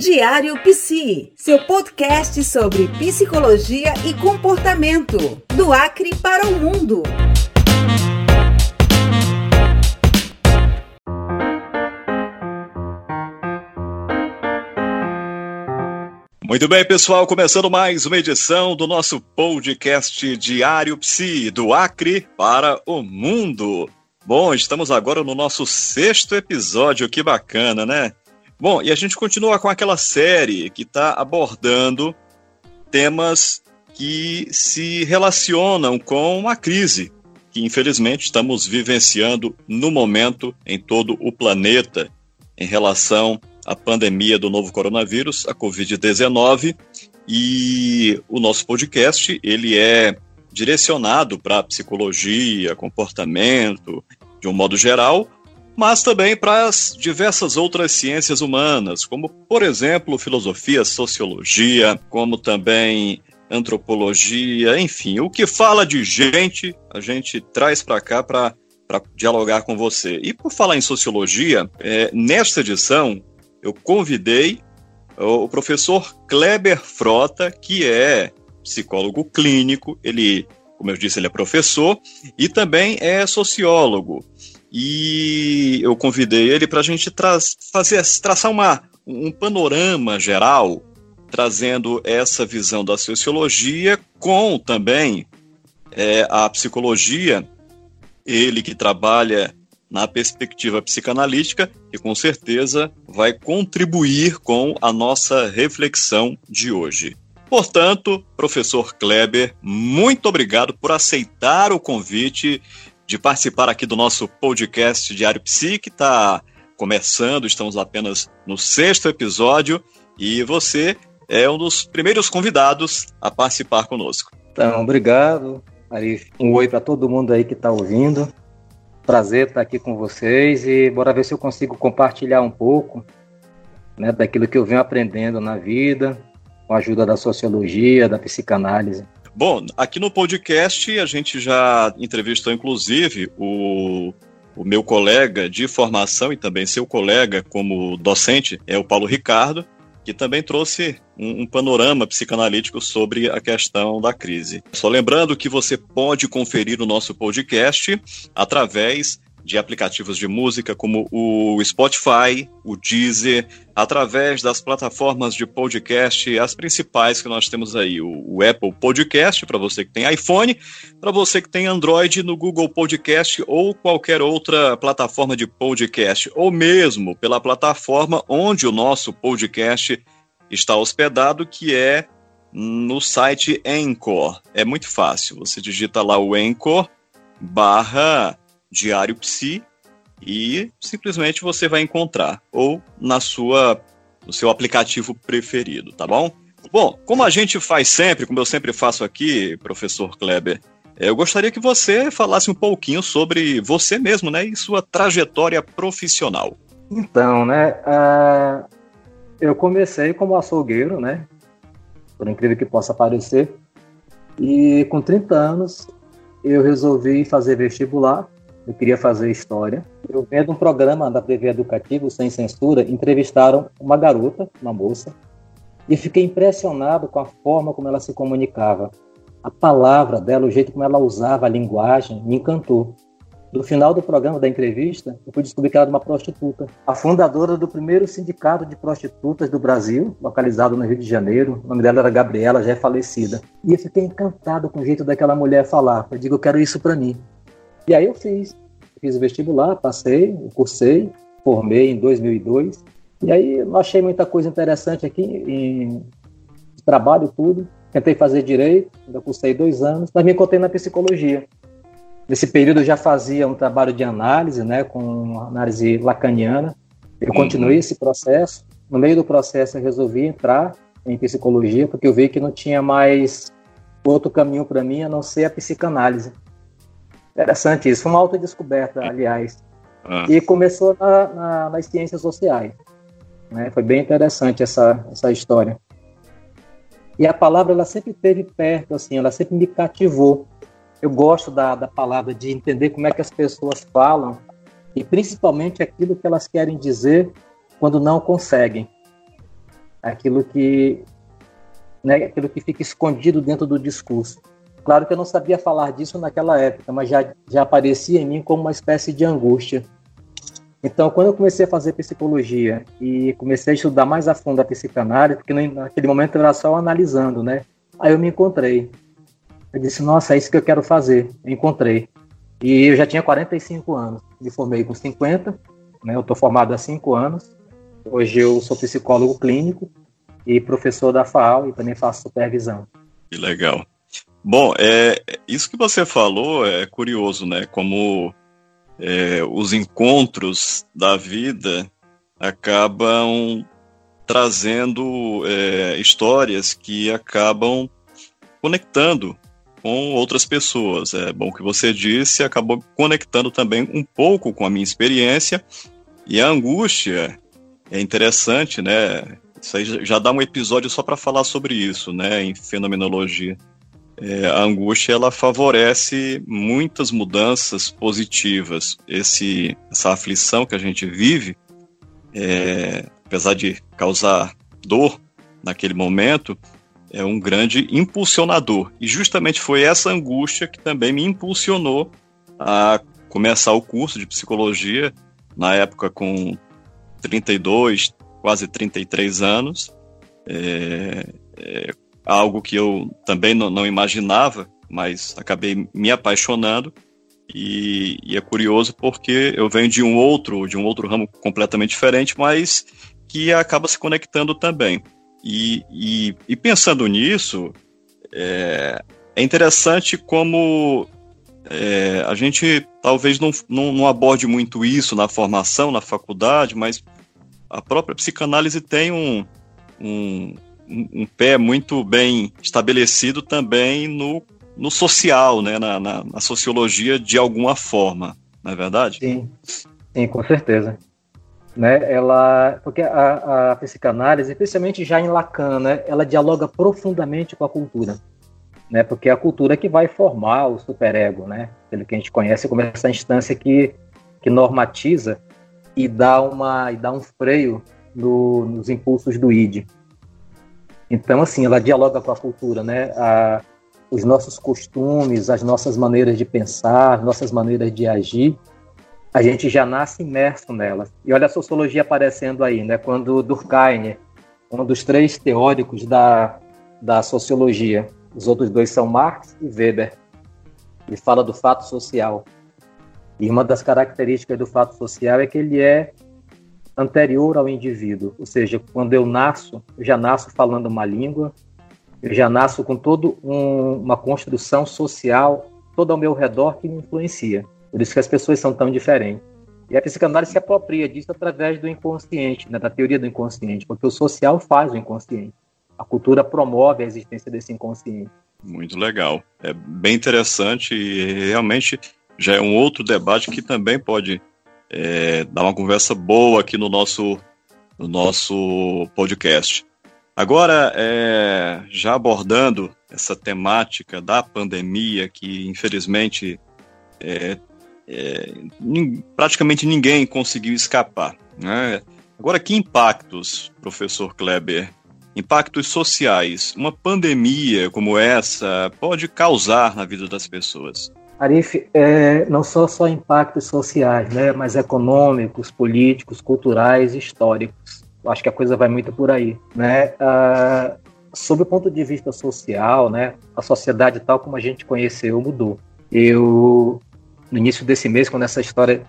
Diário Psi, seu podcast sobre psicologia e comportamento, do Acre para o mundo. Muito bem, pessoal, começando mais uma edição do nosso podcast Diário Psi, do Acre para o mundo. Bom, estamos agora no nosso sexto episódio, que bacana, né? Bom, e a gente continua com aquela série que está abordando temas que se relacionam com a crise que infelizmente estamos vivenciando no momento em todo o planeta em relação à pandemia do novo coronavírus, a COVID-19, e o nosso podcast ele é direcionado para psicologia, comportamento, de um modo geral, mas também para as diversas outras ciências humanas, como, por exemplo, filosofia, sociologia, como também antropologia, enfim, o que fala de gente, a gente traz para cá para dialogar com você. E por falar em sociologia, é, nesta edição eu convidei o professor Kleber Frota, que é psicólogo clínico, ele, como eu disse, ele é professor e também é sociólogo e eu convidei ele para a gente tra fazer, traçar uma, um panorama geral, trazendo essa visão da sociologia com também é, a psicologia, ele que trabalha na perspectiva psicanalítica, e com certeza vai contribuir com a nossa reflexão de hoje. Portanto, professor Kleber, muito obrigado por aceitar o convite de participar aqui do nosso podcast Diário Psi, que está começando, estamos apenas no sexto episódio, e você é um dos primeiros convidados a participar conosco. Então, obrigado. Um oi para todo mundo aí que está ouvindo. Prazer estar aqui com vocês e bora ver se eu consigo compartilhar um pouco né, daquilo que eu venho aprendendo na vida, com a ajuda da sociologia, da psicanálise. Bom, aqui no podcast a gente já entrevistou inclusive o, o meu colega de formação e também seu colega como docente, é o Paulo Ricardo, que também trouxe um, um, panorama psicanalítico sobre a questão da crise. Só lembrando que você pode conferir o nosso podcast através de aplicativos de música como o Spotify, o Deezer, através das plataformas de podcast, as principais que nós temos aí, o, Apple Podcast, para você que tem iPhone, para você que tem Android, no Google Podcast ou qualquer outra plataforma de podcast, ou mesmo pela plataforma onde o nosso podcast está hospedado, que é no site Anchor. É muito fácil, você digita lá o Anchor barra Diário Psi e simplesmente você vai encontrar ou na sua no seu aplicativo preferido, tá bom? Bom, como a gente faz sempre, como eu sempre faço aqui, professor Kleber, eu gostaria que você falasse um pouquinho sobre você mesmo, né, e sua trajetória profissional. Então, né, uh, eu comecei como açougueiro, né, por incrível que possa parecer, e com 30 anos eu resolvi fazer vestibular eu queria fazer história. Eu vendo um programa da TV Educativo, Sem Censura, entrevistaram uma garota, uma moça, e fiquei impressionado com a forma como ela se comunicava. A palavra dela, o jeito como ela usava a linguagem, me encantou. No final do programa, da entrevista, eu fui descobrir que ela era uma prostituta. A fundadora do primeiro sindicato de prostitutas do Brasil, localizado no Rio de Janeiro. O nome dela era Gabriela, já é falecida. E eu fiquei encantado com o jeito daquela mulher falar. Eu digo, eu quero isso para mim. E aí eu fiz. Fiz o vestibular, passei, cursei, formei em 2002. E aí não achei muita coisa interessante aqui em trabalho tudo. Tentei fazer direito, ainda cursei dois anos, mas me encontrei na psicologia. Nesse período eu já fazia um trabalho de análise, né, com análise lacaniana. Eu continuei esse processo. No meio do processo eu resolvi entrar em psicologia, porque eu vi que não tinha mais outro caminho para mim a não ser a psicanálise. Interessante isso. Foi uma autodescoberta, aliás. Ah. E começou na, na, nas ciências sociais. Né? Foi bem interessante essa, essa história. E a palavra ela sempre esteve perto, assim, ela sempre me cativou. Eu gosto da, da palavra, de entender como é que as pessoas falam e principalmente aquilo que elas querem dizer quando não conseguem. aquilo que, né, aquilo que fica escondido dentro do discurso. Claro que eu não sabia falar disso naquela época, mas já, já aparecia em mim como uma espécie de angústia. Então, quando eu comecei a fazer psicologia e comecei a estudar mais a fundo a psicanálise, porque naquele momento eu era só analisando, né? Aí eu me encontrei. Eu disse, nossa, é isso que eu quero fazer. Eu encontrei. E eu já tinha 45 anos. Me formei com 50, né? Eu estou formado há 5 anos. Hoje eu sou psicólogo clínico e professor da FAO e também faço supervisão. Que legal. Bom, é, isso que você falou é curioso, né? Como é, os encontros da vida acabam trazendo é, histórias que acabam conectando com outras pessoas. É bom que você disse, acabou conectando também um pouco com a minha experiência e a angústia é interessante, né? Isso aí já dá um episódio só para falar sobre isso, né? Em fenomenologia é, a angústia ela favorece muitas mudanças positivas. Esse, essa aflição que a gente vive, é, apesar de causar dor naquele momento, é um grande impulsionador. E justamente foi essa angústia que também me impulsionou a começar o curso de psicologia, na época com 32, quase 33 anos. É, é, algo que eu também não, não imaginava, mas acabei me apaixonando. E, e, é curioso porque eu venho de um outro, de um outro ramo completamente diferente, mas que acaba se conectando também. E, e, e pensando nisso, é, é interessante como é, a gente talvez não, não, não, aborde muito isso na formação, na faculdade, mas a própria psicanálise tem um, um, um, pé muito bem estabelecido também no, no social, né? Na, na, na, sociologia de alguma forma, não é verdade? Sim, sim, com certeza. Né, ela, porque a, a psicanálise, especialmente já em Lacan, né, ela dialoga profundamente com a cultura, né, porque é a cultura que vai formar o superego, né, pelo que a gente conhece como essa instância que, que normatiza e dá uma e dá um freio no, nos impulsos do id. Então, assim, ela dialoga com a cultura, né? A, os nossos costumes, as nossas maneiras de pensar, as nossas maneiras de agir, a gente já nasce imerso nelas. E olha a sociologia aparecendo aí, né? Quando Durkheim, um dos três teóricos da, da sociologia, os outros dois são Marx e Weber, ele fala do fato social. E uma das características do fato social é que ele é anterior ao indivíduo, ou seja, quando eu nasço, eu já nasço falando uma língua, eu já nasço com toda um, uma construção social toda ao meu redor que me influencia. Por isso que as pessoas são tão diferentes. E a psicanálise se apropria disso através do inconsciente, né, da teoria do inconsciente, porque o social faz o inconsciente. A cultura promove a existência desse inconsciente. Muito legal. É bem interessante e realmente já é um outro debate que também pode é, dar uma conversa boa aqui no nosso, no nosso podcast. Agora, é, já abordando essa temática da pandemia, que infelizmente é, é, praticamente ninguém conseguiu escapar. Né? Agora, que impactos, professor Kleber, impactos sociais, uma pandemia como essa pode causar na vida das pessoas? Arif, é, não são só impactos sociais, né, mas econômicos, políticos, culturais, históricos. Eu acho que a coisa vai muito por aí, né? Ah, sob o ponto de vista social, né, a sociedade tal como a gente conheceu mudou. Eu no início desse mês, quando essa história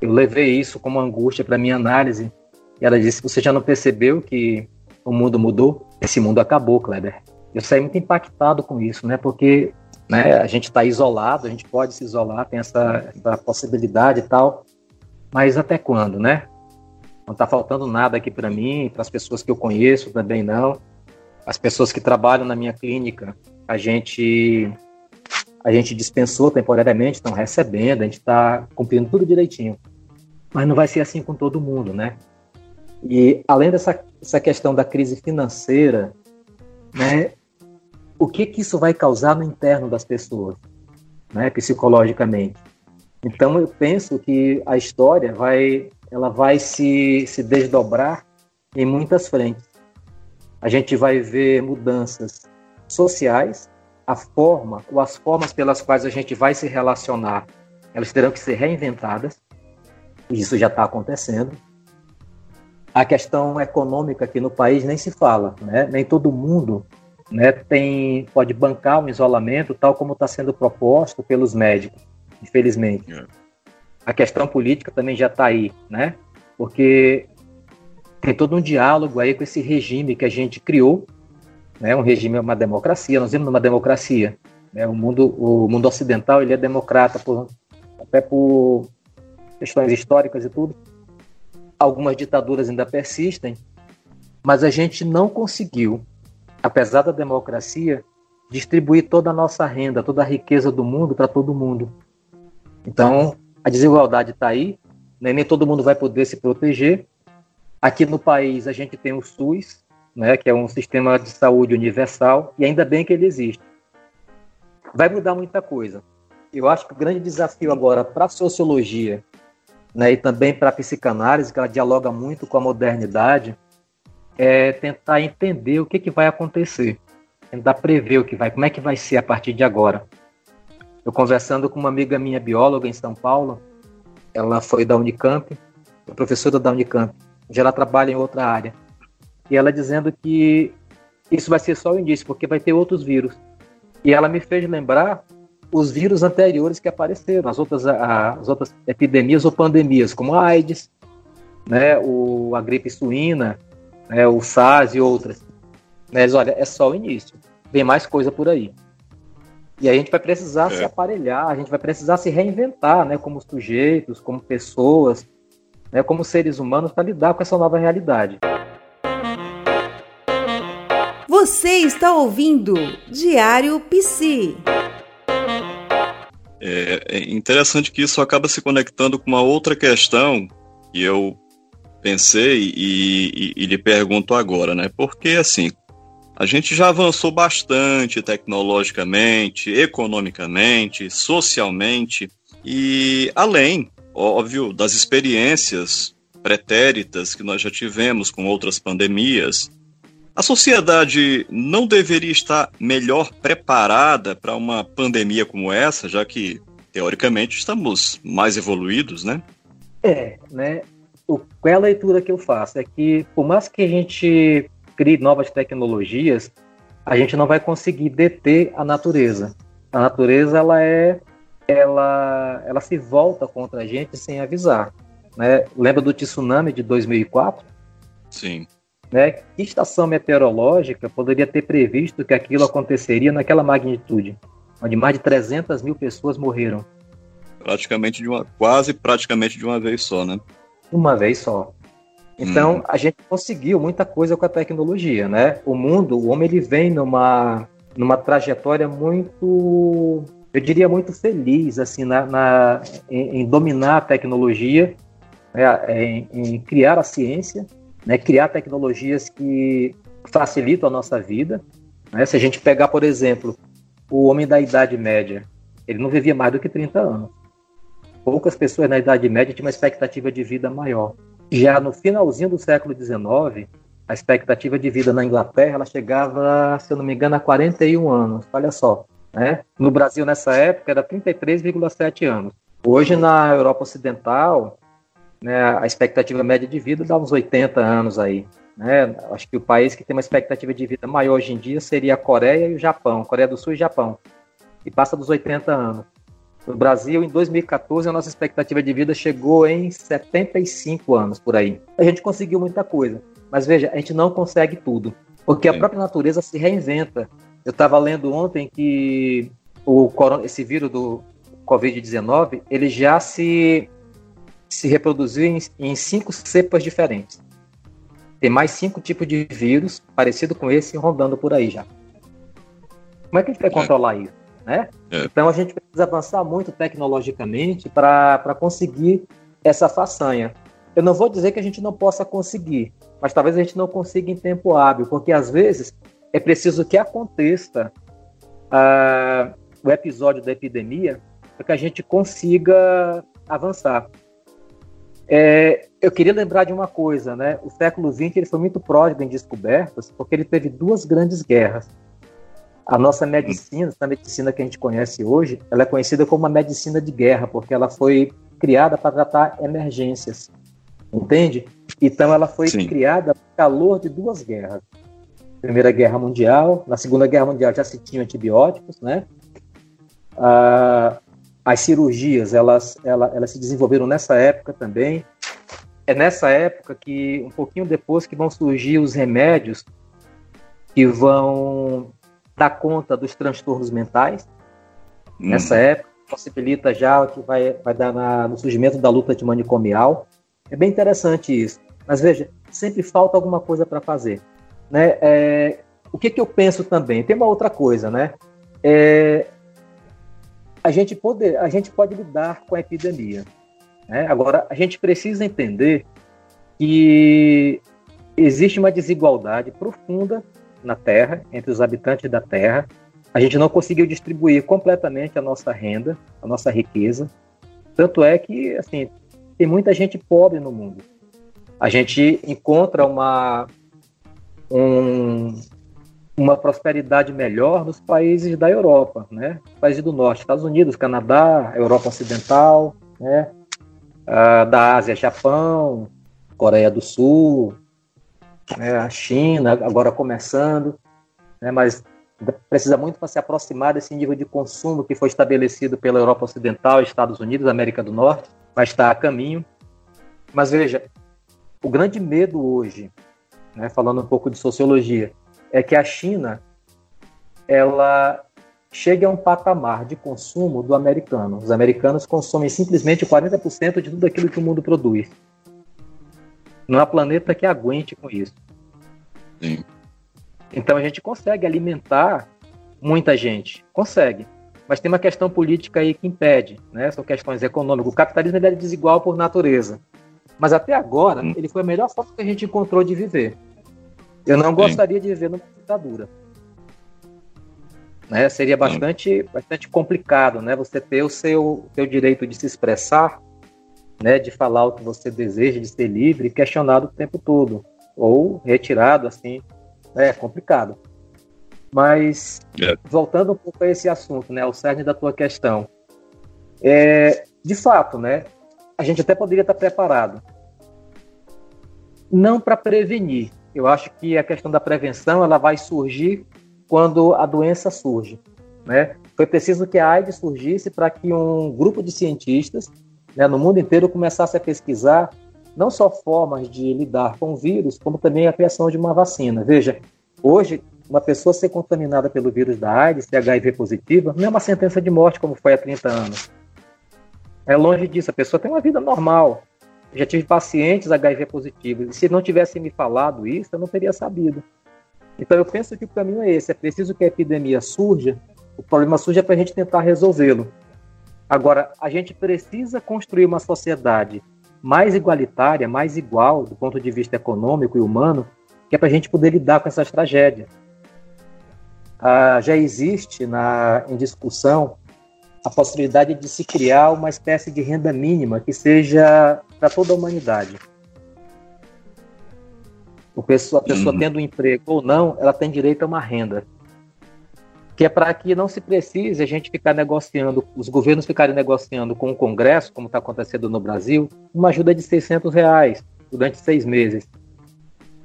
eu levei isso como angústia para minha análise, e ela disse: "Você já não percebeu que o mundo mudou? Esse mundo acabou, Kleber." Eu saí muito impactado com isso, né? Porque né? A gente está isolado, a gente pode se isolar, tem essa, essa possibilidade e tal, mas até quando, né? Não está faltando nada aqui para mim, para as pessoas que eu conheço também não. As pessoas que trabalham na minha clínica, a gente a gente dispensou temporariamente, estão recebendo, a gente está cumprindo tudo direitinho. Mas não vai ser assim com todo mundo, né? E além dessa essa questão da crise financeira, né, o que, que isso vai causar no interno das pessoas, né, psicologicamente. Então eu penso que a história vai, ela vai se, se desdobrar em muitas frentes. a gente vai ver mudanças sociais, a forma ou as formas pelas quais a gente vai se relacionar, elas terão que ser reinventadas. Isso já está acontecendo. A questão econômica aqui no país nem se fala, né? Nem todo mundo né, tem, pode bancar um isolamento tal como está sendo proposto pelos médicos, infelizmente. É. A questão política também já está aí, né? Porque tem todo um diálogo aí com esse regime que a gente criou, né? Um regime, uma democracia. Nós vivemos numa democracia. Né? O mundo, o mundo ocidental, ele é democrata por, até por questões históricas e tudo. Algumas ditaduras ainda persistem, mas a gente não conseguiu apesar da democracia, distribuir toda a nossa renda, toda a riqueza do mundo para todo mundo. Então, a desigualdade está aí, né? nem todo mundo vai poder se proteger. Aqui no país, a gente tem o SUS, né? que é um sistema de saúde universal, e ainda bem que ele existe. Vai mudar muita coisa. Eu acho que o grande desafio agora para a sociologia né, e também para a psicanálise, que ela dialoga muito com a modernidade, é tentar entender o que, que vai acontecer, tentar prever o que vai, como é que vai ser a partir de agora. Eu conversando com uma amiga minha bióloga em São Paulo, ela foi da Unicamp, professora da Unicamp, já ela trabalha em outra área, e ela dizendo que isso vai ser só o início, porque vai ter outros vírus. E ela me fez lembrar os vírus anteriores que apareceram, as outras, as outras epidemias ou pandemias, como a AIDS, né, o, a gripe suína, né, o SARS e outras. Mas olha, é só o início. Vem mais coisa por aí. E a gente vai precisar é. se aparelhar, a gente vai precisar se reinventar, né, como sujeitos, como pessoas, né, como seres humanos para lidar com essa nova realidade. Você está ouvindo Diário Psi. É, é interessante que isso acaba se conectando com uma outra questão que eu pensei e, e, e lhe pergunto agora, né? Porque assim, a gente já avançou bastante tecnologicamente, economicamente, socialmente e além, óbvio, das experiências pretéritas que nós já tivemos com outras pandemias, a sociedade não deveria estar melhor preparada para uma pandemia como essa, já que teoricamente estamos mais evoluídos, né? É, né? O, qual é a leitura que eu faço? É que, por mais que a gente crie novas tecnologias, a gente não vai conseguir deter a natureza. A natureza, ela é. Ela, ela se volta contra a gente sem avisar. Né? Lembra do tsunami de 2004? Sim. Né? Que estação meteorológica poderia ter previsto que aquilo aconteceria naquela magnitude, onde mais de 300 mil pessoas morreram? Praticamente de uma, quase praticamente de uma vez só, né? Uma vez só. Então, hum. a gente conseguiu muita coisa com a tecnologia, né? O mundo, o homem, ele vem numa, numa trajetória muito, eu diria, muito feliz, assim, na, na em, em, dominar a tecnologia, né? em, em, criar a ciência, né? Criar tecnologias que facilitam a nossa vida. Né? Se a gente pegar, por exemplo, o homem da Idade Média, ele não vivia mais do que 30 anos poucas pessoas na Idade Média tinham uma expectativa de vida maior. Já no finalzinho do século XIX, a expectativa de vida na Inglaterra ela chegava, se eu não me engano, a 41 anos. Olha só. Né? No Brasil, nessa época, era 33,7 anos. Hoje, na Europa Ocidental, né, a expectativa média de vida dá uns 80 anos aí. Né? Acho que o país que tem uma expectativa de vida maior hoje em dia seria a Coreia e o Japão, Coreia do Sul e Japão, e passa dos 80 anos. No Brasil, em 2014, a nossa expectativa de vida chegou em 75 anos por aí. A gente conseguiu muita coisa, mas veja, a gente não consegue tudo, porque a própria natureza se reinventa. Eu estava lendo ontem que o esse vírus do Covid-19 ele já se se reproduziu em, em cinco cepas diferentes. Tem mais cinco tipos de vírus parecido com esse rondando por aí já. Como é que a gente vai é. controlar isso? Né? É. Então a gente precisa avançar muito tecnologicamente para conseguir essa façanha. Eu não vou dizer que a gente não possa conseguir, mas talvez a gente não consiga em tempo hábil, porque às vezes é preciso que aconteça uh, o episódio da epidemia para que a gente consiga avançar. É, eu queria lembrar de uma coisa, né? O século XX ele foi muito pródigo em descobertas, porque ele teve duas grandes guerras. A nossa medicina, a medicina que a gente conhece hoje, ela é conhecida como uma medicina de guerra, porque ela foi criada para tratar emergências, entende? Então ela foi Sim. criada no calor de duas guerras. Primeira Guerra Mundial, na Segunda Guerra Mundial já se tinham antibióticos, né? Ah, as cirurgias, elas, elas, elas se desenvolveram nessa época também. É nessa época que, um pouquinho depois, que vão surgir os remédios que vão dar conta dos transtornos mentais. Hum. Nessa época, possibilita já que vai, vai dar na, no surgimento da luta de manicomial. É bem interessante isso. Mas veja, sempre falta alguma coisa para fazer. Né? É, o que, que eu penso também? Tem uma outra coisa, né? É, a, gente pode, a gente pode lidar com a epidemia. Né? Agora, a gente precisa entender que existe uma desigualdade profunda na Terra, entre os habitantes da Terra. A gente não conseguiu distribuir completamente a nossa renda, a nossa riqueza. Tanto é que, assim, tem muita gente pobre no mundo. A gente encontra uma, um, uma prosperidade melhor nos países da Europa, né? Países do Norte, Estados Unidos, Canadá, Europa Ocidental, né? Ah, da Ásia, Japão, Coreia do Sul, né, a China agora começando, né, mas precisa muito para se aproximar desse nível de consumo que foi estabelecido pela Europa Ocidental, Estados Unidos, América do Norte, mas está a caminho. Mas veja, o grande medo hoje, né, falando um pouco de sociologia, é que a China ela chegue a um patamar de consumo do americano. Os americanos consomem simplesmente 40% de tudo aquilo que o mundo produz. Não há planeta que aguente com isso. Sim. Então a gente consegue alimentar muita gente, consegue. Mas tem uma questão política aí que impede, né? São questões econômicas. O capitalismo é desigual por natureza. Mas até agora, hum. ele foi a melhor forma que a gente encontrou de viver. Eu não Sim. gostaria de viver numa ditadura. Né? Seria bastante, bastante complicado, né? Você ter o seu, seu direito de se expressar né, de falar o que você deseja, de ser livre, questionado o tempo todo, ou retirado, assim, é complicado. Mas, é. voltando um pouco a esse assunto, né, o cerne da tua questão, é, de fato, né, a gente até poderia estar preparado, não para prevenir, eu acho que a questão da prevenção, ela vai surgir quando a doença surge, né? Foi preciso que a AIDS surgisse para que um grupo de cientistas né, no mundo inteiro começasse a pesquisar não só formas de lidar com o vírus, como também a criação de uma vacina. Veja, hoje, uma pessoa ser contaminada pelo vírus da AIDS, ser HIV positiva, não é uma sentença de morte como foi há 30 anos. É longe disso, a pessoa tem uma vida normal. Eu já tive pacientes HIV positivos, e se não tivessem me falado isso, eu não teria sabido. Então eu penso que o caminho é esse, é preciso que a epidemia surja, o problema surja para a gente tentar resolvê-lo. Agora, a gente precisa construir uma sociedade mais igualitária, mais igual do ponto de vista econômico e humano, que é para a gente poder lidar com essas tragédias. Ah, já existe na, em discussão a possibilidade de se criar uma espécie de renda mínima que seja para toda a humanidade. O pessoa, a pessoa uhum. tendo um emprego ou não, ela tem direito a uma renda que é para que não se precise a gente ficar negociando, os governos ficarem negociando com o Congresso, como está acontecendo no Brasil, uma ajuda de 600 reais durante seis meses.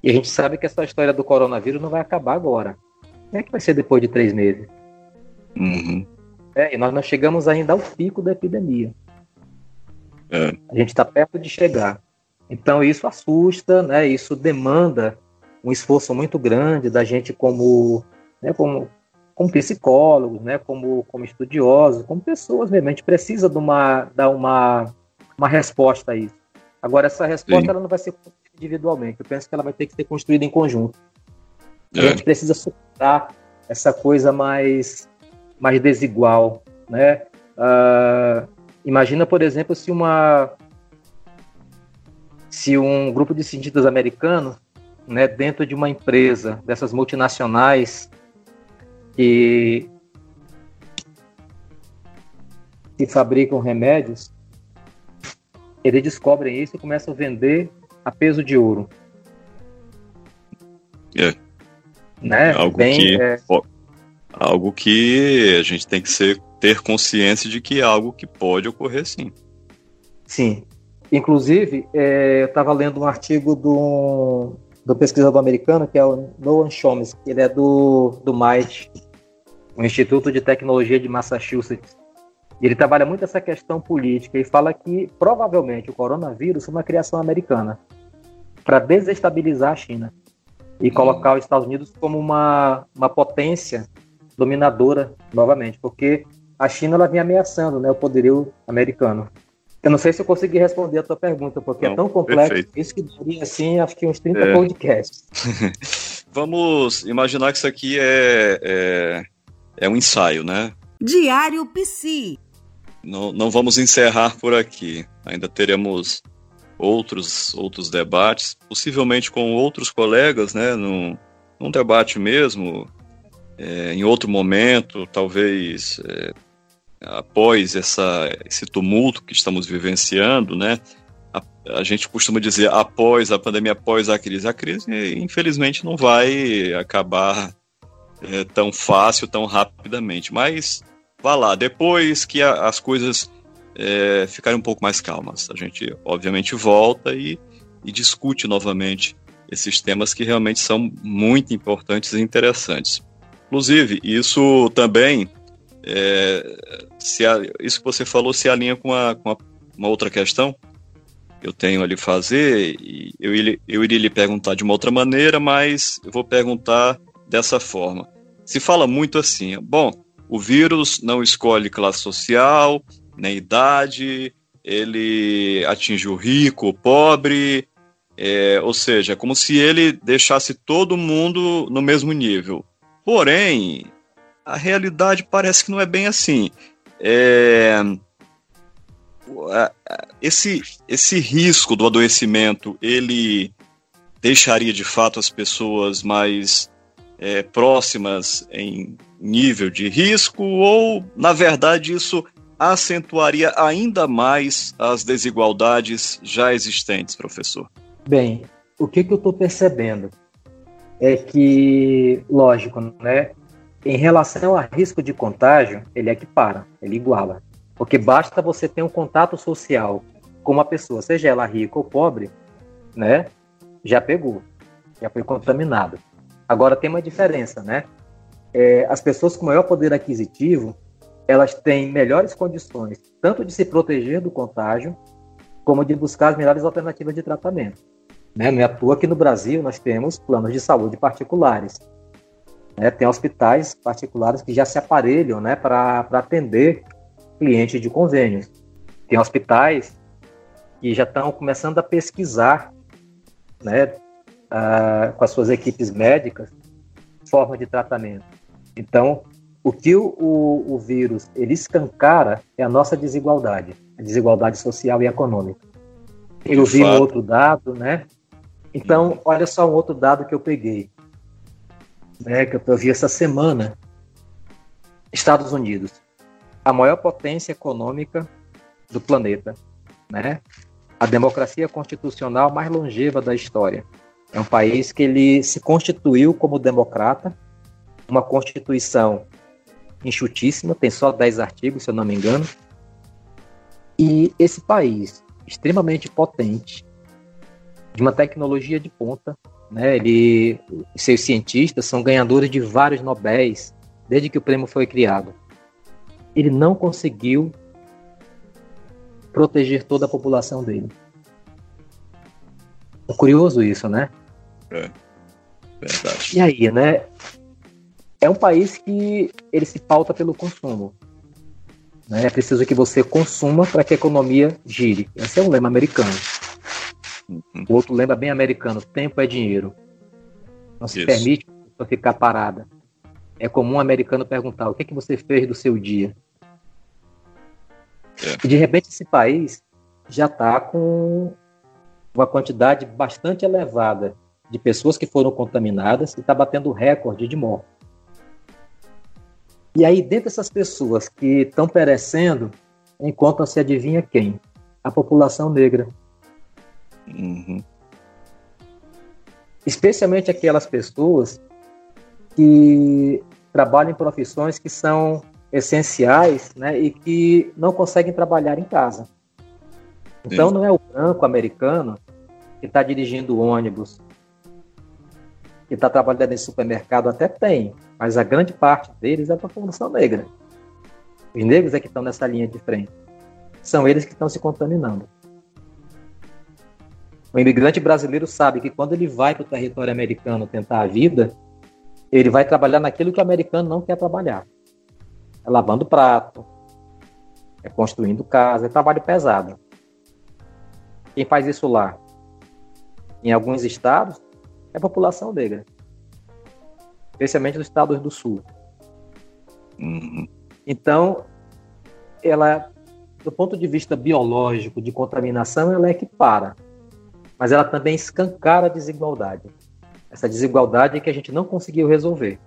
E a gente sabe que essa história do coronavírus não vai acabar agora. Como é que vai ser depois de três meses? Uhum. É, e nós não chegamos ainda ao pico da epidemia. É. A gente está perto de chegar. Então isso assusta, né? Isso demanda um esforço muito grande da gente como, né, como como psicólogos, né, como, como estudiosos, como pessoas mesmo. A gente precisa de uma, dar uma, uma resposta a isso. Agora, essa resposta ela não vai ser individualmente. Eu penso que ela vai ter que ser construída em conjunto. É. A gente precisa superar essa coisa mais, mais desigual, né? Uh, imagina, por exemplo, se uma se um grupo de cientistas americanos, né, dentro de uma empresa dessas multinacionais que, que fabricam remédios, eles descobrem isso e começam a vender a peso de ouro. É. Né? Algo, Bem, que, é, algo que a gente tem que ser, ter consciência de que é algo que pode ocorrer sim. Sim. Inclusive, é, eu estava lendo um artigo do, do pesquisador americano, que é o Noam Chomsky, ele é do, do MIT, o Instituto de Tecnologia de Massachusetts. Ele trabalha muito essa questão política e fala que provavelmente o coronavírus foi uma criação americana para desestabilizar a China e Hum. colocar os Estados Unidos como uma, uma potência dominadora novamente, porque a China ela vinha ameaçando né, o poderio americano. Eu não sei se eu consegui responder a tua pergunta, porque Não, é tão complexo perfeito. isso que daria assim, acho que uns 30 É. podcasts. Vamos imaginar que isso aqui é, é, é um ensaio, né? Diário Psi. Não, não vamos encerrar por aqui. Ainda teremos outros, outros debates, possivelmente com outros colegas, né? Num, num debate mesmo, é, em outro momento, talvez é, após essa, esse tumulto que estamos vivenciando, né? A, a gente costuma dizer após a pandemia, após a crise. A crise, infelizmente, não vai acabar é, tão fácil, tão rapidamente, mas vá lá, depois que a, as coisas é, ficarem um pouco mais calmas, a gente obviamente volta e, e, discute novamente esses temas que realmente são muito importantes e interessantes. Inclusive, isso também, é, se a, isso que você falou se alinha com, a, com a, uma outra questão que eu tenho ali fazer, e eu, eu iria lhe perguntar de uma outra maneira, mas eu vou perguntar dessa forma. Se fala muito assim, bom, o vírus não escolhe classe social, nem idade, ele atinge o rico, o pobre, é, ou seja, como se ele deixasse todo mundo no mesmo nível. Porém, a realidade parece que não é bem assim. É, esse, esse risco do adoecimento, ele deixaria de fato as pessoas mais é, próximas em nível de risco, ou, na verdade, isso acentuaria ainda mais as desigualdades já existentes, professor? Bem, o que, que eu estou percebendo é que, lógico, né? Em relação a risco de contágio, ele equipara, ele iguala. Porque basta você ter um contato social com uma pessoa, seja ela rica ou pobre, né? Já pegou, já foi contaminado. Agora tem uma diferença, né? É, as pessoas com maior poder aquisitivo, elas têm melhores condições, tanto de se proteger do contágio, como de buscar as melhores alternativas de tratamento. Né? Não é à toa que no Brasil nós temos planos de saúde particulares. Né? Tem hospitais particulares que já se aparelham né, para atender clientes de convênios. Tem hospitais que já estão começando a pesquisar né, uh, com as suas equipes médicas formas de tratamento. Então, o que o, o, o, vírus ele escancara é a nossa desigualdade, a desigualdade social e econômica. Eu vi um outro dado, né? Então, olha só um outro dado que eu peguei, né, que eu vi essa semana. Estados Unidos, a maior potência econômica do planeta, né? A democracia constitucional mais longeva da história. É um país que ele se constituiu como democrata, uma constituição enxutíssima, tem só 10 artigos, se eu não me engano. E esse país, extremamente potente, de uma tecnologia de ponta, né? Ele, seus cientistas são ganhadores de vários Nobéis desde que o prêmio foi criado. Ele não conseguiu proteger toda a população dele. É curioso isso, né? É, verdade. E aí, né? É um país que ele se pauta pelo consumo. Né? É preciso que você consuma para que a economia gire. Esse é um lema americano. Uhum. O outro lema bem americano: tempo é dinheiro. Não se Isso. permite a ficar parada. É comum um americano perguntar: o que, é que você fez do seu dia? É. E de repente esse país já está com uma quantidade bastante elevada de pessoas que foram contaminadas e está batendo recorde de morte. E aí, dentro dessas pessoas que estão perecendo, encontram-se, adivinha quem? a população negra. Uhum. Especialmente aquelas pessoas que trabalham em profissões que são essenciais né, e que não conseguem trabalhar em casa. Então Sim. não é o branco americano que está dirigindo o ônibus, que está trabalhando em supermercado, até tem, mas a grande parte deles é a população negra. Os negros é que estão nessa linha de frente. São eles que estão se contaminando. O imigrante brasileiro sabe que quando ele vai para o território americano tentar a vida, ele vai trabalhar naquilo que o americano não quer trabalhar. É lavando prato, é construindo casa, é trabalho pesado. Quem faz isso lá? Em alguns estados, é a população negra. Especialmente nos estados do sul. Uhum. Então, ela, do ponto de vista biológico, de contaminação, ela é que para. Mas ela também escancara a desigualdade. Essa desigualdade que a gente não conseguiu resolver.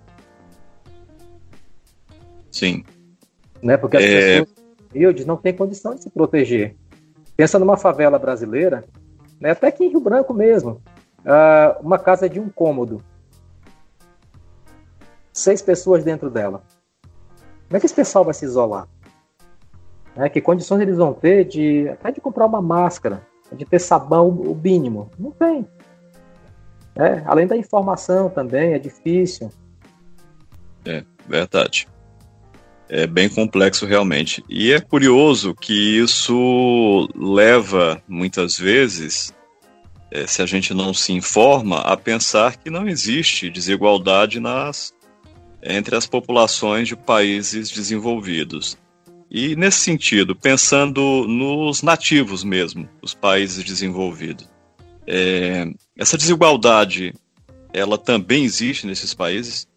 Sim. Né? Porque as é... pessoas humildes não têm condição de se proteger. Pensa numa favela brasileira, né? até aqui em Rio Branco mesmo, uh, uma casa de um cômodo, seis pessoas dentro dela. Como é que esse pessoal vai se isolar? Né? Que condições eles vão ter de até de comprar uma máscara, de ter sabão o mínimo? Não tem. É, além da informação também, é difícil. É, verdade. É bem complexo realmente. E é curioso que isso leva, muitas vezes, é, se a gente não se informa, a pensar que não existe desigualdade nas, entre as populações de países desenvolvidos. E nesse sentido, pensando nos nativos mesmo, os países desenvolvidos, é, essa desigualdade, ela também existe nesses países?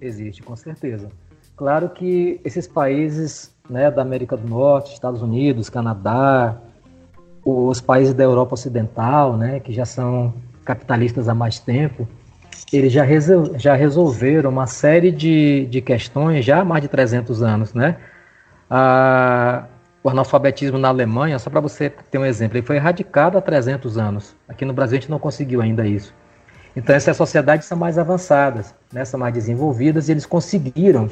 Existe, com certeza. Claro que esses países né, da América do Norte, Estados Unidos, Canadá, os países da Europa Ocidental, né, que já são capitalistas há mais tempo, eles já, resol já resolveram uma série de, de questões já há mais de 300 anos. Né? Ah, o analfabetismo na Alemanha, só para você ter um exemplo, ele foi erradicado há 300 anos. Aqui no Brasil a gente não conseguiu ainda isso. Então essas sociedades são mais avançadas, né, são mais desenvolvidas e eles conseguiram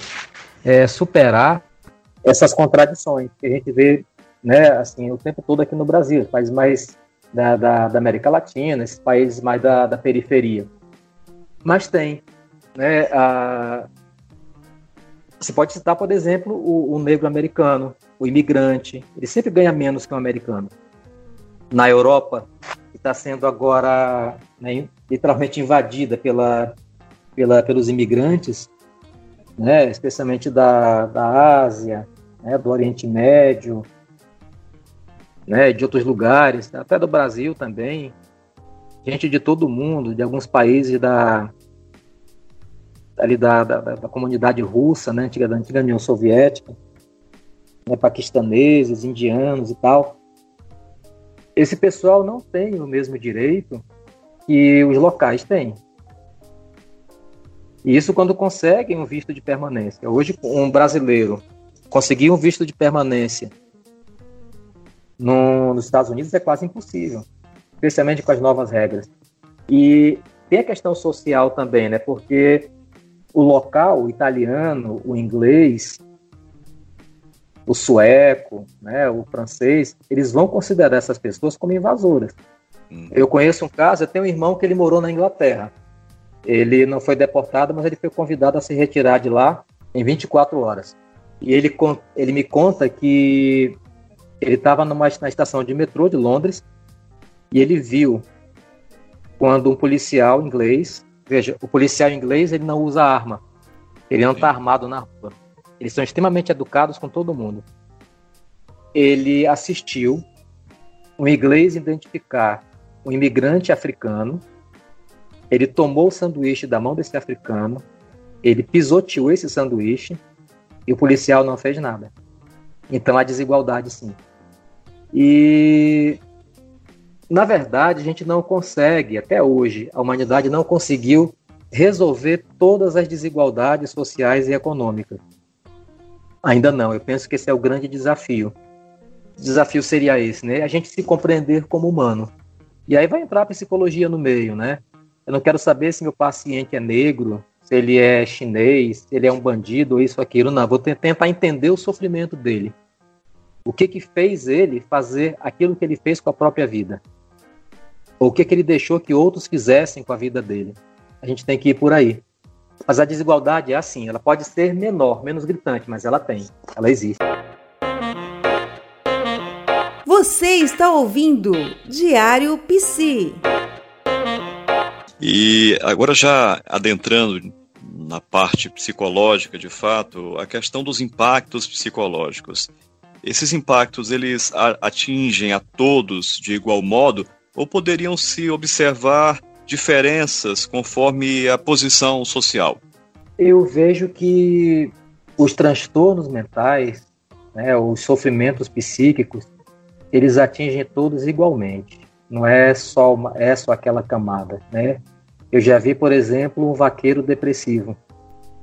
é, superar essas contradições que a gente vê né, assim, o tempo todo aqui no Brasil, países mais da, da, da América Latina, esses países mais da, da periferia. Mas tem. Né, a... Você pode citar, por exemplo, o, o negro americano, o imigrante. Ele sempre ganha menos que o americano. Na Europa, que está sendo agora né, literalmente invadida pela, pela, pelos imigrantes, né, especialmente da, da Ásia, né, do Oriente Médio, né, de outros lugares, até do Brasil também, gente de todo mundo, de alguns países da ali da, da, da comunidade russa, né, antiga, da antiga União Soviética, né, paquistaneses, indianos e tal. Esse pessoal não tem o mesmo direito que os locais têm. E isso quando conseguem um visto de permanência. Hoje, um brasileiro conseguir um visto de permanência no, nos Estados Unidos é quase impossível, especialmente com as novas regras. E tem a questão social também, né? Porque o local, o italiano, o inglês, o sueco, né, o francês, eles vão considerar essas pessoas como invasoras. Hum. Eu conheço um caso, eu tenho um irmão que ele morou na Inglaterra. Ele não foi deportado, mas ele foi convidado a se retirar de lá em 24 horas. E ele, ele me conta que ele estava na estação de metrô de Londres e ele viu quando um policial inglês, veja, o policial inglês ele não usa arma, ele não está armado na rua. Eles são extremamente educados com todo mundo. Ele assistiu um inglês identificar um imigrante africano. Ele tomou o sanduíche da mão desse africano. Ele pisoteou esse sanduíche e o policial não fez nada. Então há desigualdade sim. E na verdade a gente não consegue, até hoje, a humanidade não conseguiu resolver todas as desigualdades sociais e econômicas. Ainda não. Eu penso que esse é o grande desafio desafio seria esse, né? A gente se compreender como humano. E aí vai entrar a psicologia no meio, né? Eu não quero saber se meu paciente é negro, se ele é chinês, se ele é um bandido isso aquilo, não. Vou tentar entender o sofrimento dele. O que que fez ele fazer aquilo que ele fez com a própria vida? Ou o que que ele deixou que outros fizessem com a vida dele? A gente tem que ir por aí. Mas a desigualdade é assim, ela pode ser menor, menos gritante, mas ela tem, ela existe. Você está ouvindo Diário Psi. E agora já adentrando na parte psicológica, de fato, a questão dos impactos psicológicos. Esses impactos eles atingem a todos de igual modo ou poderiam se observar diferenças conforme a posição social? Eu vejo que os transtornos mentais, né, os sofrimentos psíquicos, eles atingem todos igualmente. Não é só uma, é só aquela camada, né? Eu já vi, por exemplo, um vaqueiro depressivo,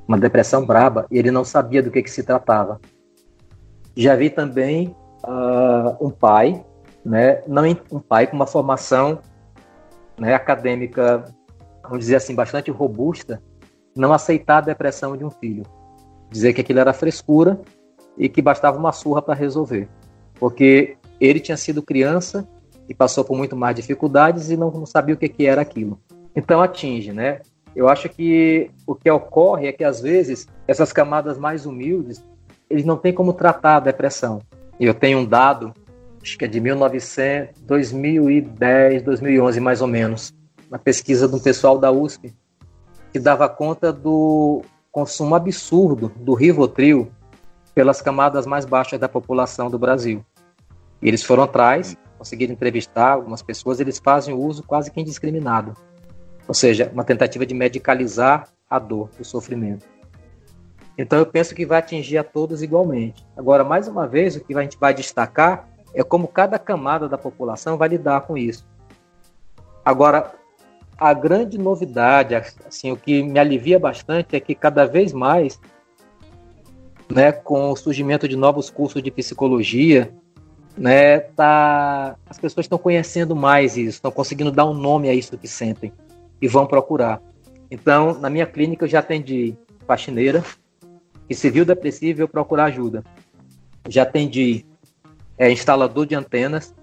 uma depressão braba, e ele não sabia do que, que se tratava. Já vi também uh, um pai, né? Não um pai com uma formação né, acadêmica, vamos dizer assim, bastante robusta, não aceitar a depressão de um filho, dizer que aquilo era frescura e que bastava uma surra para resolver, porque ele tinha sido criança e passou por muito mais dificuldades e não, não sabia o que, que era aquilo. Então atinge, né? Eu acho que o que ocorre é que às vezes essas camadas mais humildes eles não têm como tratar a depressão. Eu tenho um dado, acho que é de 1900, 2010, 2011 mais ou menos, uma pesquisa de um pessoal da USP que dava conta do consumo absurdo do Rivotril pelas camadas mais baixas da população do Brasil. E eles foram atrás, conseguiram entrevistar algumas pessoas, eles fazem o uso quase que indiscriminado. Ou seja, uma tentativa de medicalizar a dor, o sofrimento. Então eu penso que vai atingir a todos igualmente. Agora, mais uma vez, o que a gente vai destacar é como cada camada da população vai lidar com isso. Agora, a grande novidade, assim, o que me alivia bastante é que cada vez mais, né, com o surgimento de novos cursos de psicologia, né, tá, as pessoas estão conhecendo mais isso, estão conseguindo dar um nome a isso que sentem e vão procurar. Então, na minha clínica eu já atendi faxineira, que se viu depressivo eu procurar ajuda. Já atendi é, instalador de antenas,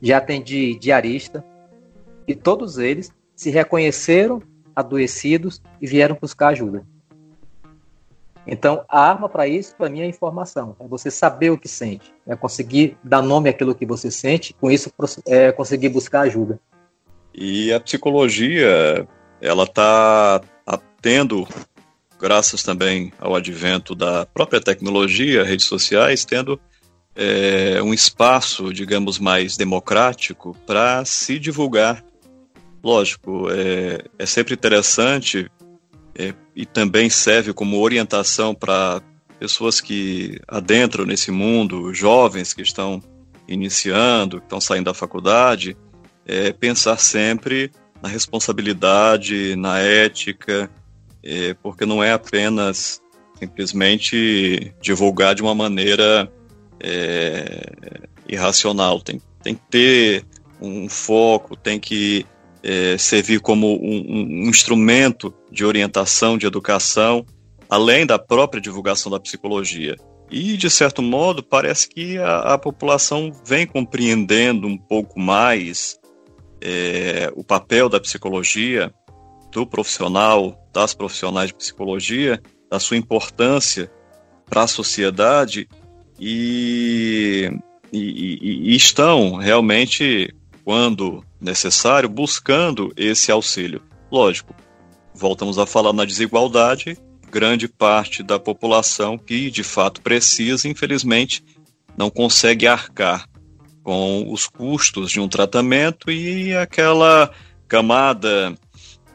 já atendi diarista, e todos eles se reconheceram adoecidos e vieram buscar ajuda. Então, a arma para isso, para mim, é informação. É você saber o que sente. É conseguir dar nome àquilo que você sente, com isso é conseguir buscar ajuda. E a psicologia, ela está tá tendo, graças também ao advento da própria tecnologia, redes sociais, tendo é, um espaço, digamos, mais democrático para se divulgar. Lógico, é, é sempre interessante é, e também serve como orientação para pessoas que adentram nesse mundo, jovens que estão iniciando, que estão saindo da faculdade, pensar sempre na responsabilidade, na ética, é, porque não é apenas simplesmente divulgar de uma maneira é, irracional. Tem, tem que ter um foco, tem que é, servir como um, um, instrumento de orientação, de educação, além da própria divulgação da psicologia. E, de certo modo, parece que a, a população vem compreendendo um pouco mais é, o papel da psicologia, do profissional, das profissionais de psicologia, da sua importância para a sociedade e, e, e, estão realmente, quando necessário, buscando esse auxílio. Lógico, voltamos a falar na desigualdade, grande parte da população que de fato precisa, infelizmente, não consegue arcar com os custos de um tratamento e aquela camada,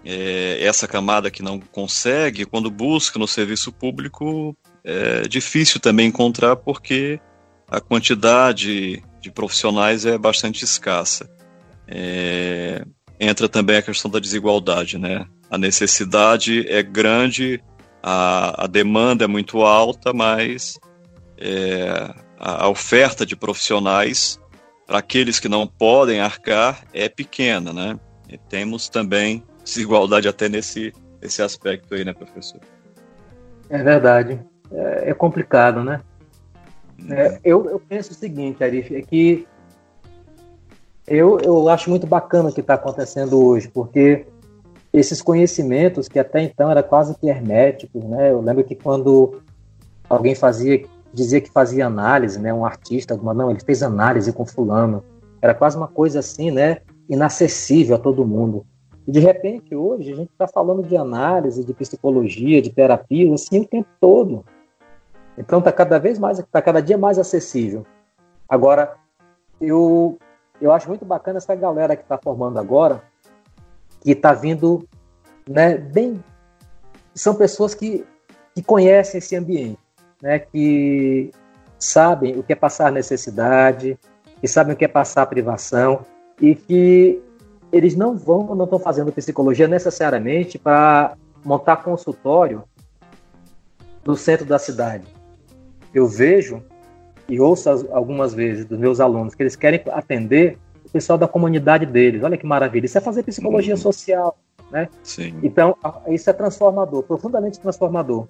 é, essa camada que não consegue, quando busca no serviço público, é difícil também encontrar porque a quantidade de profissionais é bastante escassa. É, entra também a questão da desigualdade, né? A necessidade é grande, a, a demanda é muito alta, mas é, a, a oferta de profissionais para aqueles que não podem arcar é pequena, né? E temos também desigualdade até nesse, esse aspecto aí, né, professor? É verdade. É, é complicado, né? É, eu, eu penso o seguinte, Arif, é que eu, eu acho muito bacana o que está acontecendo hoje, porque esses conhecimentos que até então eram quase que herméticos, né? Eu lembro que quando alguém fazia, dizia que fazia análise, né? Um artista, não, ele fez análise com fulano. Era quase uma coisa assim, né? Inacessível a todo mundo. E de repente, hoje, a gente está falando de análise, de psicologia, de terapia, assim, o tempo todo. Então está cada vez mais, está cada dia mais acessível. Agora, eu, eu acho muito bacana essa galera que está formando agora, que está vindo, né, bem, são pessoas que, que conhecem esse ambiente, né, que sabem o que é passar necessidade, que sabem o que é passar privação e que eles não vão, não estão fazendo psicologia necessariamente para montar consultório no centro da cidade. Eu vejo e ouço algumas vezes dos meus alunos que eles querem atender o pessoal da comunidade deles. Olha que maravilha. Isso é fazer psicologia uhum. social, né? Sim. Então, isso é transformador, profundamente transformador.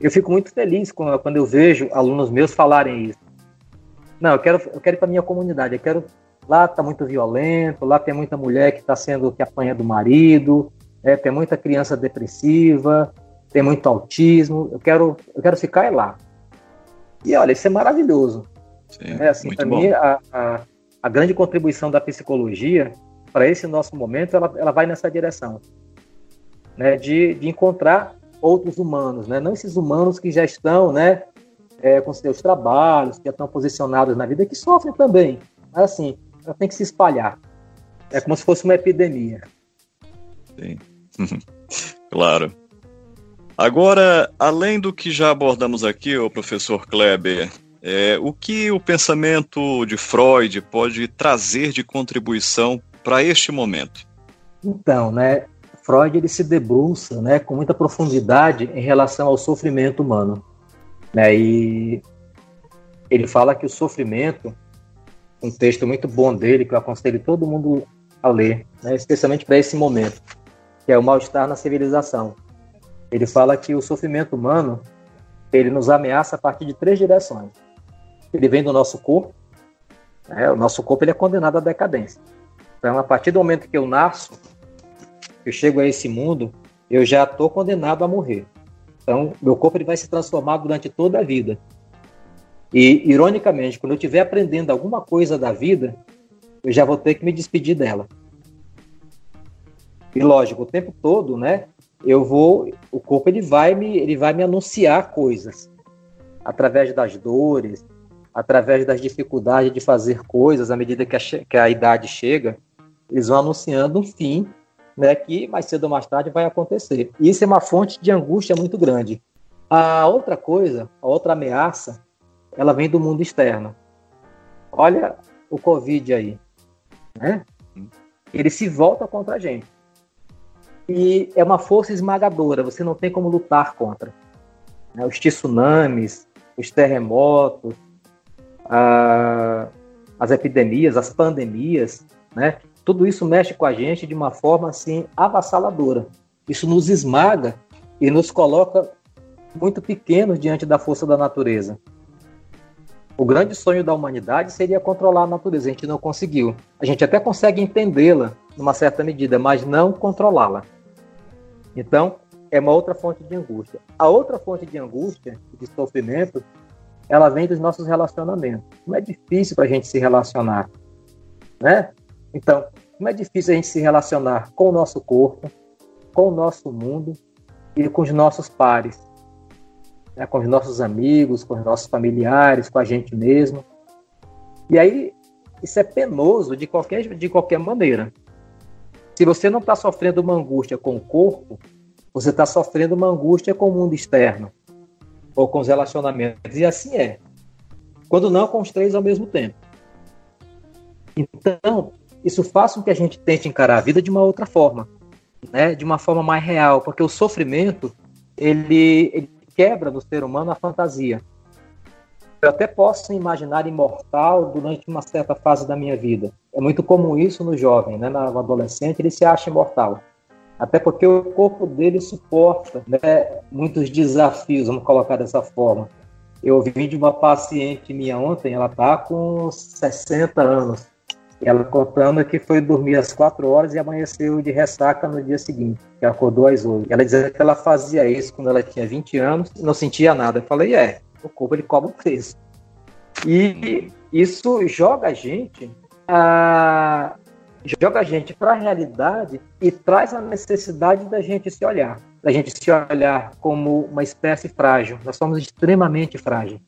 Eu fico muito feliz quando eu vejo alunos meus falarem isso. Não, eu quero, eu quero ir para minha comunidade, eu quero lá está muito violento, lá tem muita mulher que está sendo que apanha do marido, é, tem muita criança depressiva, tem muito autismo. Eu quero, eu quero ficar lá. E olha, isso é maravilhoso. Sim, é assim, para mim a, a, a, grande contribuição da psicologia para esse nosso momento, ela, ela vai nessa direção, né, de, de encontrar outros humanos, né, não esses humanos que já estão, né, é, com seus trabalhos, que já estão posicionados na vida, que sofrem também. Mas assim, ela tem que se espalhar. É como se fosse uma epidemia. Sim, claro. Agora, além do que já abordamos aqui, o professor Kleber, é, o que o pensamento de Freud pode trazer de contribuição para este momento? Então, né, Freud ele se debruça, né, com muita profundidade em relação ao sofrimento humano, né, e ele fala que o sofrimento um texto muito bom dele que eu aconselho todo mundo a ler, né, especialmente para esse momento, que é o mal-estar na civilização. Ele fala que o sofrimento humano ele nos ameaça a partir de três direções. Ele vem do nosso corpo, né, o nosso corpo ele é condenado à decadência. Então, a partir do momento que eu nasço, eu chego a esse mundo, eu já estou condenado a morrer. Então, meu corpo ele vai se transformar durante toda a vida. E, ironicamente, quando eu estiver aprendendo alguma coisa da vida, eu já vou ter que me despedir dela. E lógico, o tempo todo, né? Eu vou, o corpo ele vai me, ele vai me anunciar coisas através das dores, através das dificuldades de fazer coisas à medida que a, que a idade chega, eles vão anunciando um fim, né? Que mais cedo ou mais tarde vai acontecer. E isso é uma fonte de angústia muito grande. A outra coisa, a outra ameaça ela vem do mundo externo. Olha o Covid aí, né? Ele se volta contra a gente. E é uma força esmagadora, você não tem como lutar contra. Né? Os tsunamis, os terremotos, a, as epidemias, as pandemias, né? Tudo isso mexe com a gente de uma forma assim avassaladora. Isso nos esmaga e nos coloca muito pequenos diante da força da natureza. O grande sonho da humanidade seria controlar a natureza. A gente não conseguiu. A gente até consegue entendê-la numa certa medida, mas não controlá-la. Então, é uma outra fonte de angústia. A outra fonte de angústia, de sofrimento, ela vem dos nossos relacionamentos. Como é difícil para a gente se relacionar, né? Então, como é difícil a gente se relacionar com o nosso corpo, com o nosso mundo e com os nossos pares né, com os nossos amigos, com os nossos familiares, com a gente mesmo. E aí, isso é penoso de qualquer, de qualquer maneira. Se você não está sofrendo uma angústia com o corpo, você está sofrendo uma angústia com o mundo externo ou com os relacionamentos. E assim é. Quando não, com os três ao mesmo tempo. Então, isso faz com que a gente tente encarar a vida de uma outra forma, né? de uma forma mais real, porque o sofrimento ele, ele quebra no ser humano a fantasia. eu até posso imaginar imortal durante uma certa fase da minha vida. É muito comum isso no jovem, né? no adolescente, ele se acha imortal. Até porque o corpo dele suporta né, muitos desafios, vamos colocar dessa forma. Eu ouvi de uma paciente minha ontem, ela está com 60 anos. Ela contando que foi dormir às 4 horas e amanheceu de ressaca no dia seguinte, que acordou às 8. Ela dizia que ela fazia isso quando ela tinha 20 anos e não sentia nada. Eu falei, é, o corpo ele cobra um preço. E isso joga a gente a, joga a gente para a realidade e traz a necessidade da gente se olhar, da gente se olhar como uma espécie frágil. Nós somos extremamente frágeis.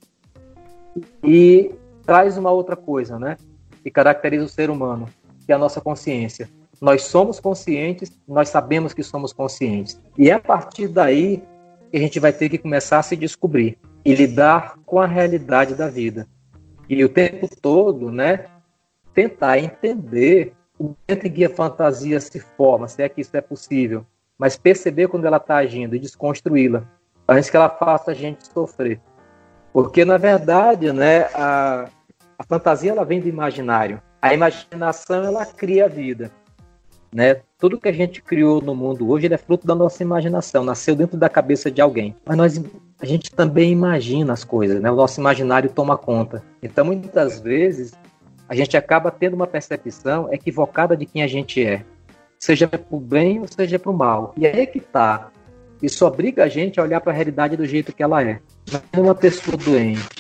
E traz uma outra coisa, né? Que caracteriza o ser humano, que é a nossa consciência. Nós somos conscientes, nós sabemos que somos conscientes. E é a partir daí que a gente vai ter que começar a se descobrir e lidar com a realidade da vida. E o tempo todo, né, tentar entender o momento em que a fantasia se forma, se é que isso é possível, mas perceber quando ela está agindo e desconstruí-la, antes que ela faça a gente sofrer. Porque, na verdade, né, a, a fantasia ela vem do imaginário. A imaginação ela cria a vida. Né? Tudo que a gente criou no mundo hoje é fruto da nossa imaginação, nasceu dentro da cabeça de alguém. Mas nós, a gente também imagina as coisas, né? o nosso imaginário toma conta. Então, muitas vezes, a gente acaba tendo uma percepção equivocada de quem a gente é, seja para o bem ou seja para o mal. E aí é que tá. Isso obriga a gente a olhar para a realidade do jeito que ela é. Uma pessoa doente,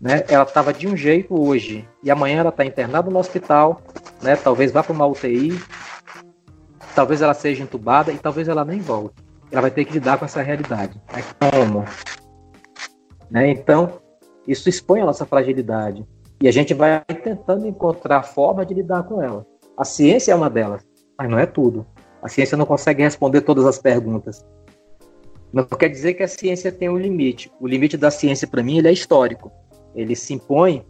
né? Ela estava de um jeito hoje e amanhã ela está internada no hospital, né? Talvez vá para uma UTI, talvez ela seja entubada e talvez ela nem volte. Ela vai ter que lidar com essa realidade. É como, né? Então isso expõe a nossa fragilidade. E a gente vai tentando encontrar forma de lidar com ela. A ciência é uma delas, mas não é tudo. A ciência não consegue responder todas as perguntas. Não quer dizer que a ciência tem um limite. O limite da ciência, para mim, ele é histórico. Ele se impõe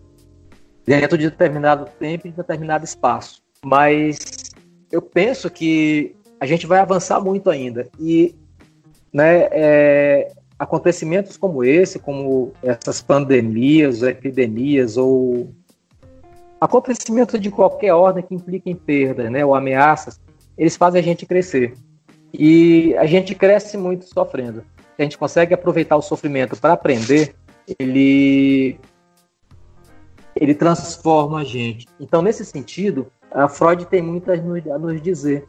dentro de determinado tempo e de determinado espaço. Mas eu penso que a gente vai avançar muito ainda. E né, é, acontecimentos como esse, como essas pandemias, epidemias ou acontecimentos de qualquer ordem que impliquem perda, né, ou ameaças, eles fazem a gente crescer. E a gente cresce muito sofrendo. A gente consegue aproveitar o sofrimento para aprender, ele ele transforma a gente. Então, nesse sentido, a Freud tem muito a nos dizer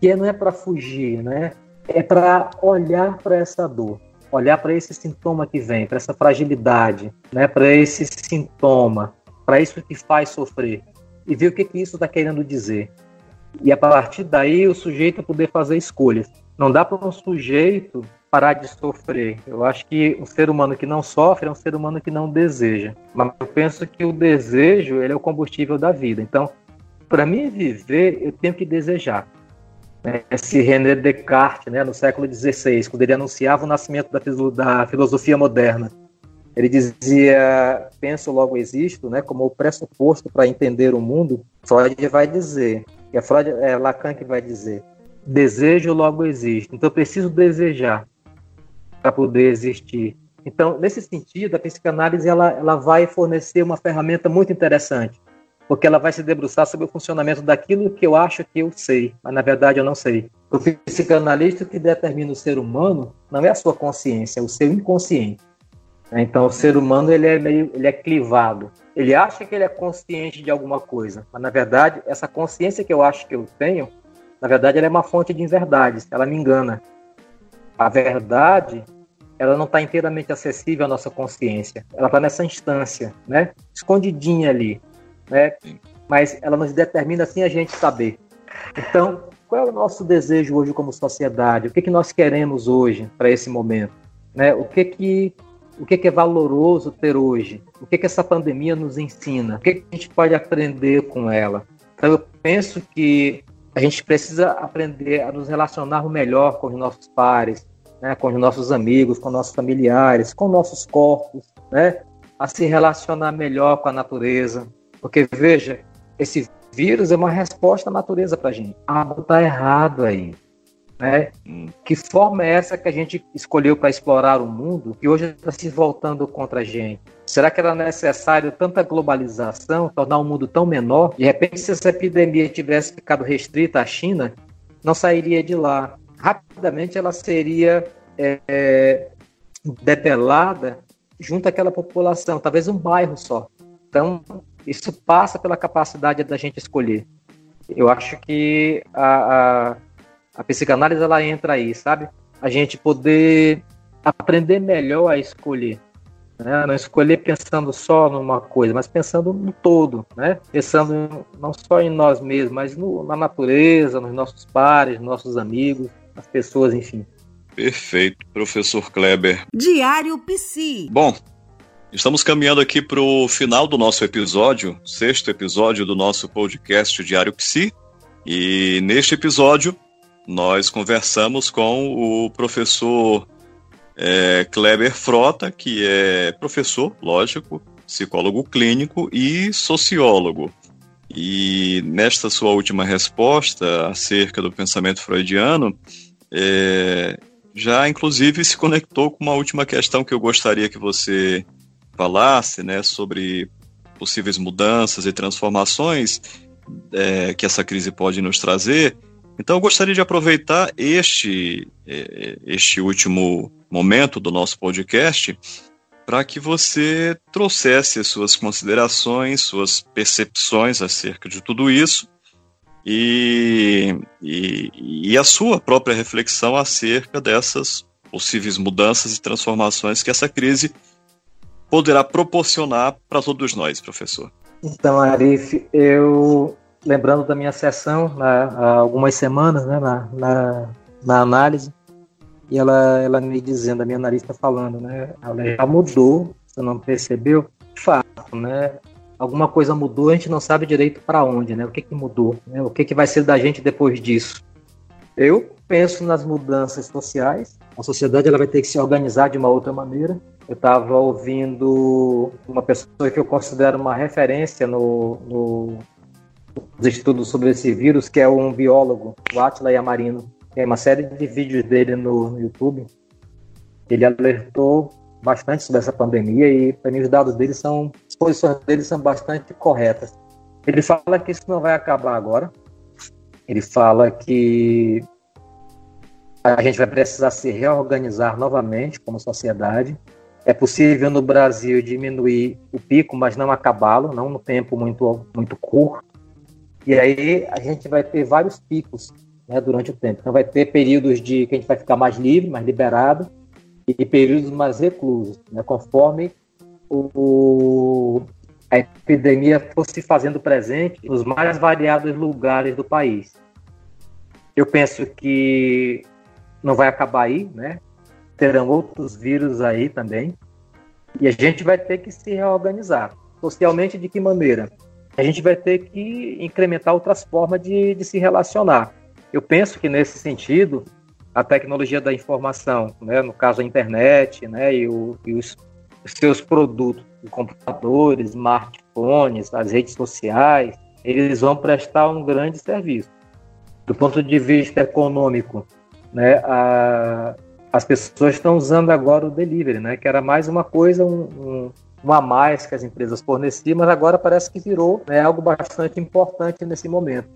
que não é para fugir, né? É para olhar para essa dor olhar para esse sintoma que vem, para essa fragilidade, né, para esse sintoma, para isso que faz sofrer, e ver o que, que isso está querendo dizer. E a partir daí o sujeito poder fazer escolhas. Não dá para um sujeito parar de sofrer. Eu acho que um ser humano que não sofre é um ser humano que não deseja. Mas eu penso que o desejo ele é o combustível da vida. Então, para mim viver, eu tenho que desejar esse René Descartes, né, no século XVI, quando ele anunciava o nascimento da, da filosofia moderna. Ele dizia, penso logo existo, né, como o pressuposto para entender o mundo. Freud vai dizer, que é Freud, é Lacan que vai dizer, desejo logo existe. Então eu preciso desejar para poder existir. Então, nesse sentido, a psicanálise ela, ela vai fornecer uma ferramenta muito interessante porque ela vai se debruçar sobre o funcionamento daquilo que eu acho que eu sei, mas na verdade eu não sei. O psicanalista que determina o ser humano não é a sua consciência, é o seu inconsciente. Então o ser humano ele é meio, ele é clivado. Ele acha que ele é consciente de alguma coisa, mas na verdade essa consciência que eu acho que eu tenho, na verdade ela é uma fonte de inverdades, ela me engana. A verdade ela não está inteiramente acessível à nossa consciência. Ela está nessa instância, né? Escondidinha ali né? Mas ela nos determina assim a gente saber. Então, qual é o nosso desejo hoje como sociedade? O que, que nós queremos hoje para esse momento? Né? O que que o que, que é valoroso ter hoje? O que, que essa pandemia nos ensina? O que, que a gente pode aprender com ela? Então, eu penso que a gente precisa aprender a nos relacionar melhor com os nossos pares, né? com os nossos amigos, com nossos familiares, com nossos corpos, né? a se relacionar melhor com a natureza, porque, veja, esse vírus é uma resposta à natureza para a gente. Algo está errado aí. Né? Hum. Que forma é essa que a gente escolheu para explorar o mundo que hoje está se voltando contra a gente? Será que era necessário tanta globalização, tornar o mundo tão menor? De repente, se essa epidemia tivesse ficado restrita à China, não sairia de lá. Rapidamente ela seria é, é debelada junto àquela população, talvez um bairro só. Então, isso passa pela capacidade da gente escolher. Eu acho que a, a, a psicanálise ela entra aí, sabe? A gente poder aprender melhor a escolher. Né? Não escolher pensando só numa coisa, mas pensando no todo, né? Pensando não só em nós mesmos, mas no, na natureza, nos nossos pares, nos nossos amigos, as pessoas, enfim. Perfeito, professor Kleber. Diário Psi. Bom, estamos caminhando aqui para o final do nosso episódio, sexto episódio do nosso podcast Diário Psi. E neste episódio, nós conversamos com o professor é, Kleber Frota, que é professor, lógico, psicólogo clínico e sociólogo. E nesta sua última resposta acerca do pensamento freudiano, é, já inclusive se conectou com uma última questão que eu gostaria que você falasse, né, sobre possíveis mudanças e transformações é, que essa crise pode nos trazer. Então, eu gostaria de aproveitar este, é, este último momento do nosso podcast para que você trouxesse suas considerações, suas percepções acerca de tudo isso e, e, e a sua própria reflexão acerca dessas possíveis mudanças e transformações que essa crise poderá proporcionar para todos nós, professor. Então, Arif, eu lembrando da minha sessão né, há algumas semanas, né, na, na, na, análise, e ela, ela me dizendo, a minha analista falando, né, ela já mudou, você não percebeu? Fato, né? Alguma coisa mudou, a gente não sabe direito para onde, né? O que, que mudou, né? o que, que vai ser da gente depois disso. Eu penso nas mudanças sociais. A sociedade ela vai ter que se organizar de uma outra maneira. Eu estava ouvindo uma pessoa que eu considero uma referência no, no, nos estudos sobre esse vírus, que é um biólogo, o Atila Yamarino. Tem uma série de vídeos dele no, no YouTube. Ele alertou bastante sobre essa pandemia e para mim os dados dele são, posições dele são bastante corretas. Ele fala que isso não vai acabar agora. Ele fala que a gente vai precisar se reorganizar novamente como sociedade. É possível no Brasil diminuir o pico, mas não acabá-lo, não no tempo muito, muito curto. E aí a gente vai ter vários picos né, durante o tempo. Então vai ter períodos de que a gente vai ficar mais livre, mais liberado, e períodos mais reclusos, né, conforme o, a epidemia fosse fazendo presente nos mais variados lugares do país. Eu penso que não vai acabar aí, né? Terão outros vírus aí também. E a gente vai ter que se reorganizar. Socialmente, de que maneira? A gente vai ter que incrementar outras formas de, de se relacionar. Eu penso que, nesse sentido, a tecnologia da informação, né, no caso a internet, né, e, o, e os, seus produtos, computadores, smartphones, as redes sociais, eles vão prestar um grande serviço. Do ponto de vista econômico, né, a, as pessoas estão usando agora o delivery, né, que era mais uma coisa, um, um, a mais que as empresas forneciam, mas agora parece que virou né, algo bastante importante nesse momento,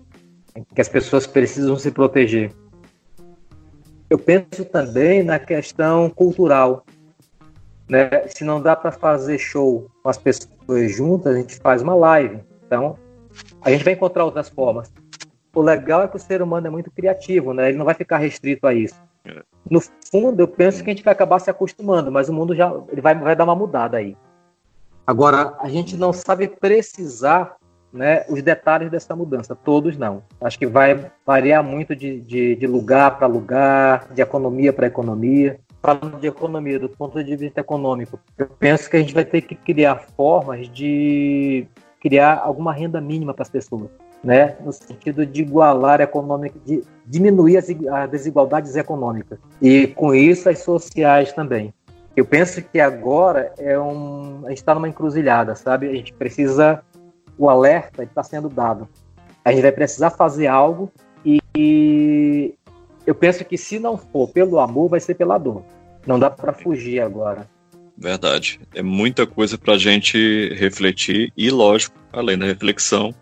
em que as pessoas precisam se proteger. Eu penso também na questão cultural. Né? Se não dá para fazer show com as pessoas juntas, a gente faz uma live. Então, a gente vai encontrar outras formas. O legal é que o ser humano é muito criativo, né? Ele não vai ficar restrito a isso. No fundo, eu penso que a gente vai acabar se acostumando, mas o mundo já ele vai, vai dar uma mudada aí. Agora, a gente não sabe precisar né, os detalhes dessa mudança, todos não. Acho que vai variar muito de, de, de lugar para lugar, de economia para economia. Falando de economia, do ponto de vista econômico, eu penso que a gente vai ter que criar formas de criar alguma renda mínima para as pessoas, né? no sentido de igualar econômica, de diminuir as, as desigualdades econômicas e com isso as sociais também. Eu penso que agora é um, a gente está numa encruzilhada, sabe? A gente precisa o alerta está sendo dado. A gente vai precisar fazer algo e, eu penso que se não for pelo amor, vai ser pela dor. Não dá para fugir agora. Verdade. É muita coisa para a gente refletir e, lógico, além da reflexão,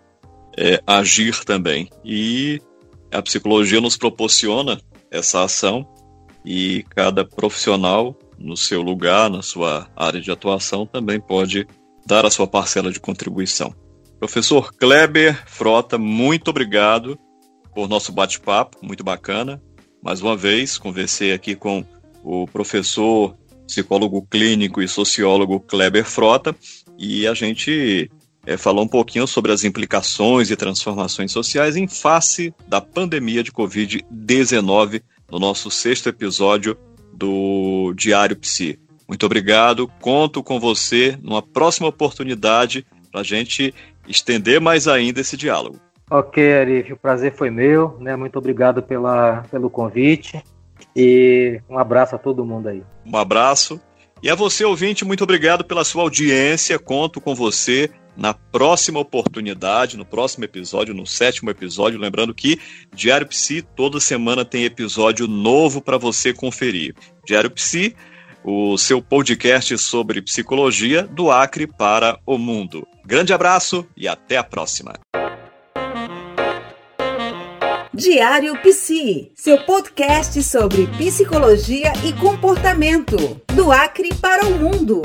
é, agir também. E a psicologia nos proporciona essa ação e cada profissional, no seu lugar, na sua área de atuação, também pode dar a sua parcela de contribuição. Professor Kleber Frota, muito obrigado por nosso bate-papo, muito bacana. Mais uma vez, conversei aqui com o professor, psicólogo clínico e sociólogo Kleber Frota, e a gente é, falou um pouquinho sobre as implicações e transformações sociais em face da pandemia de Covid-19 no nosso sexto episódio do Diário Psi. Muito obrigado, conto com você numa próxima oportunidade para a gente estender mais ainda esse diálogo. Ok, Arif, o prazer foi meu, né? Muito obrigado pela, pelo convite e um abraço a todo mundo aí. Um abraço. E a você, ouvinte, muito obrigado pela sua audiência. Conto com você na próxima oportunidade, no próximo episódio, no sétimo episódio. Lembrando que Diário Psi toda semana tem episódio novo para você conferir. Diário Psi, o seu podcast sobre psicologia do Acre para o mundo. Grande abraço e até a próxima. Diário Psi, seu podcast sobre psicologia e comportamento do Acre para o mundo.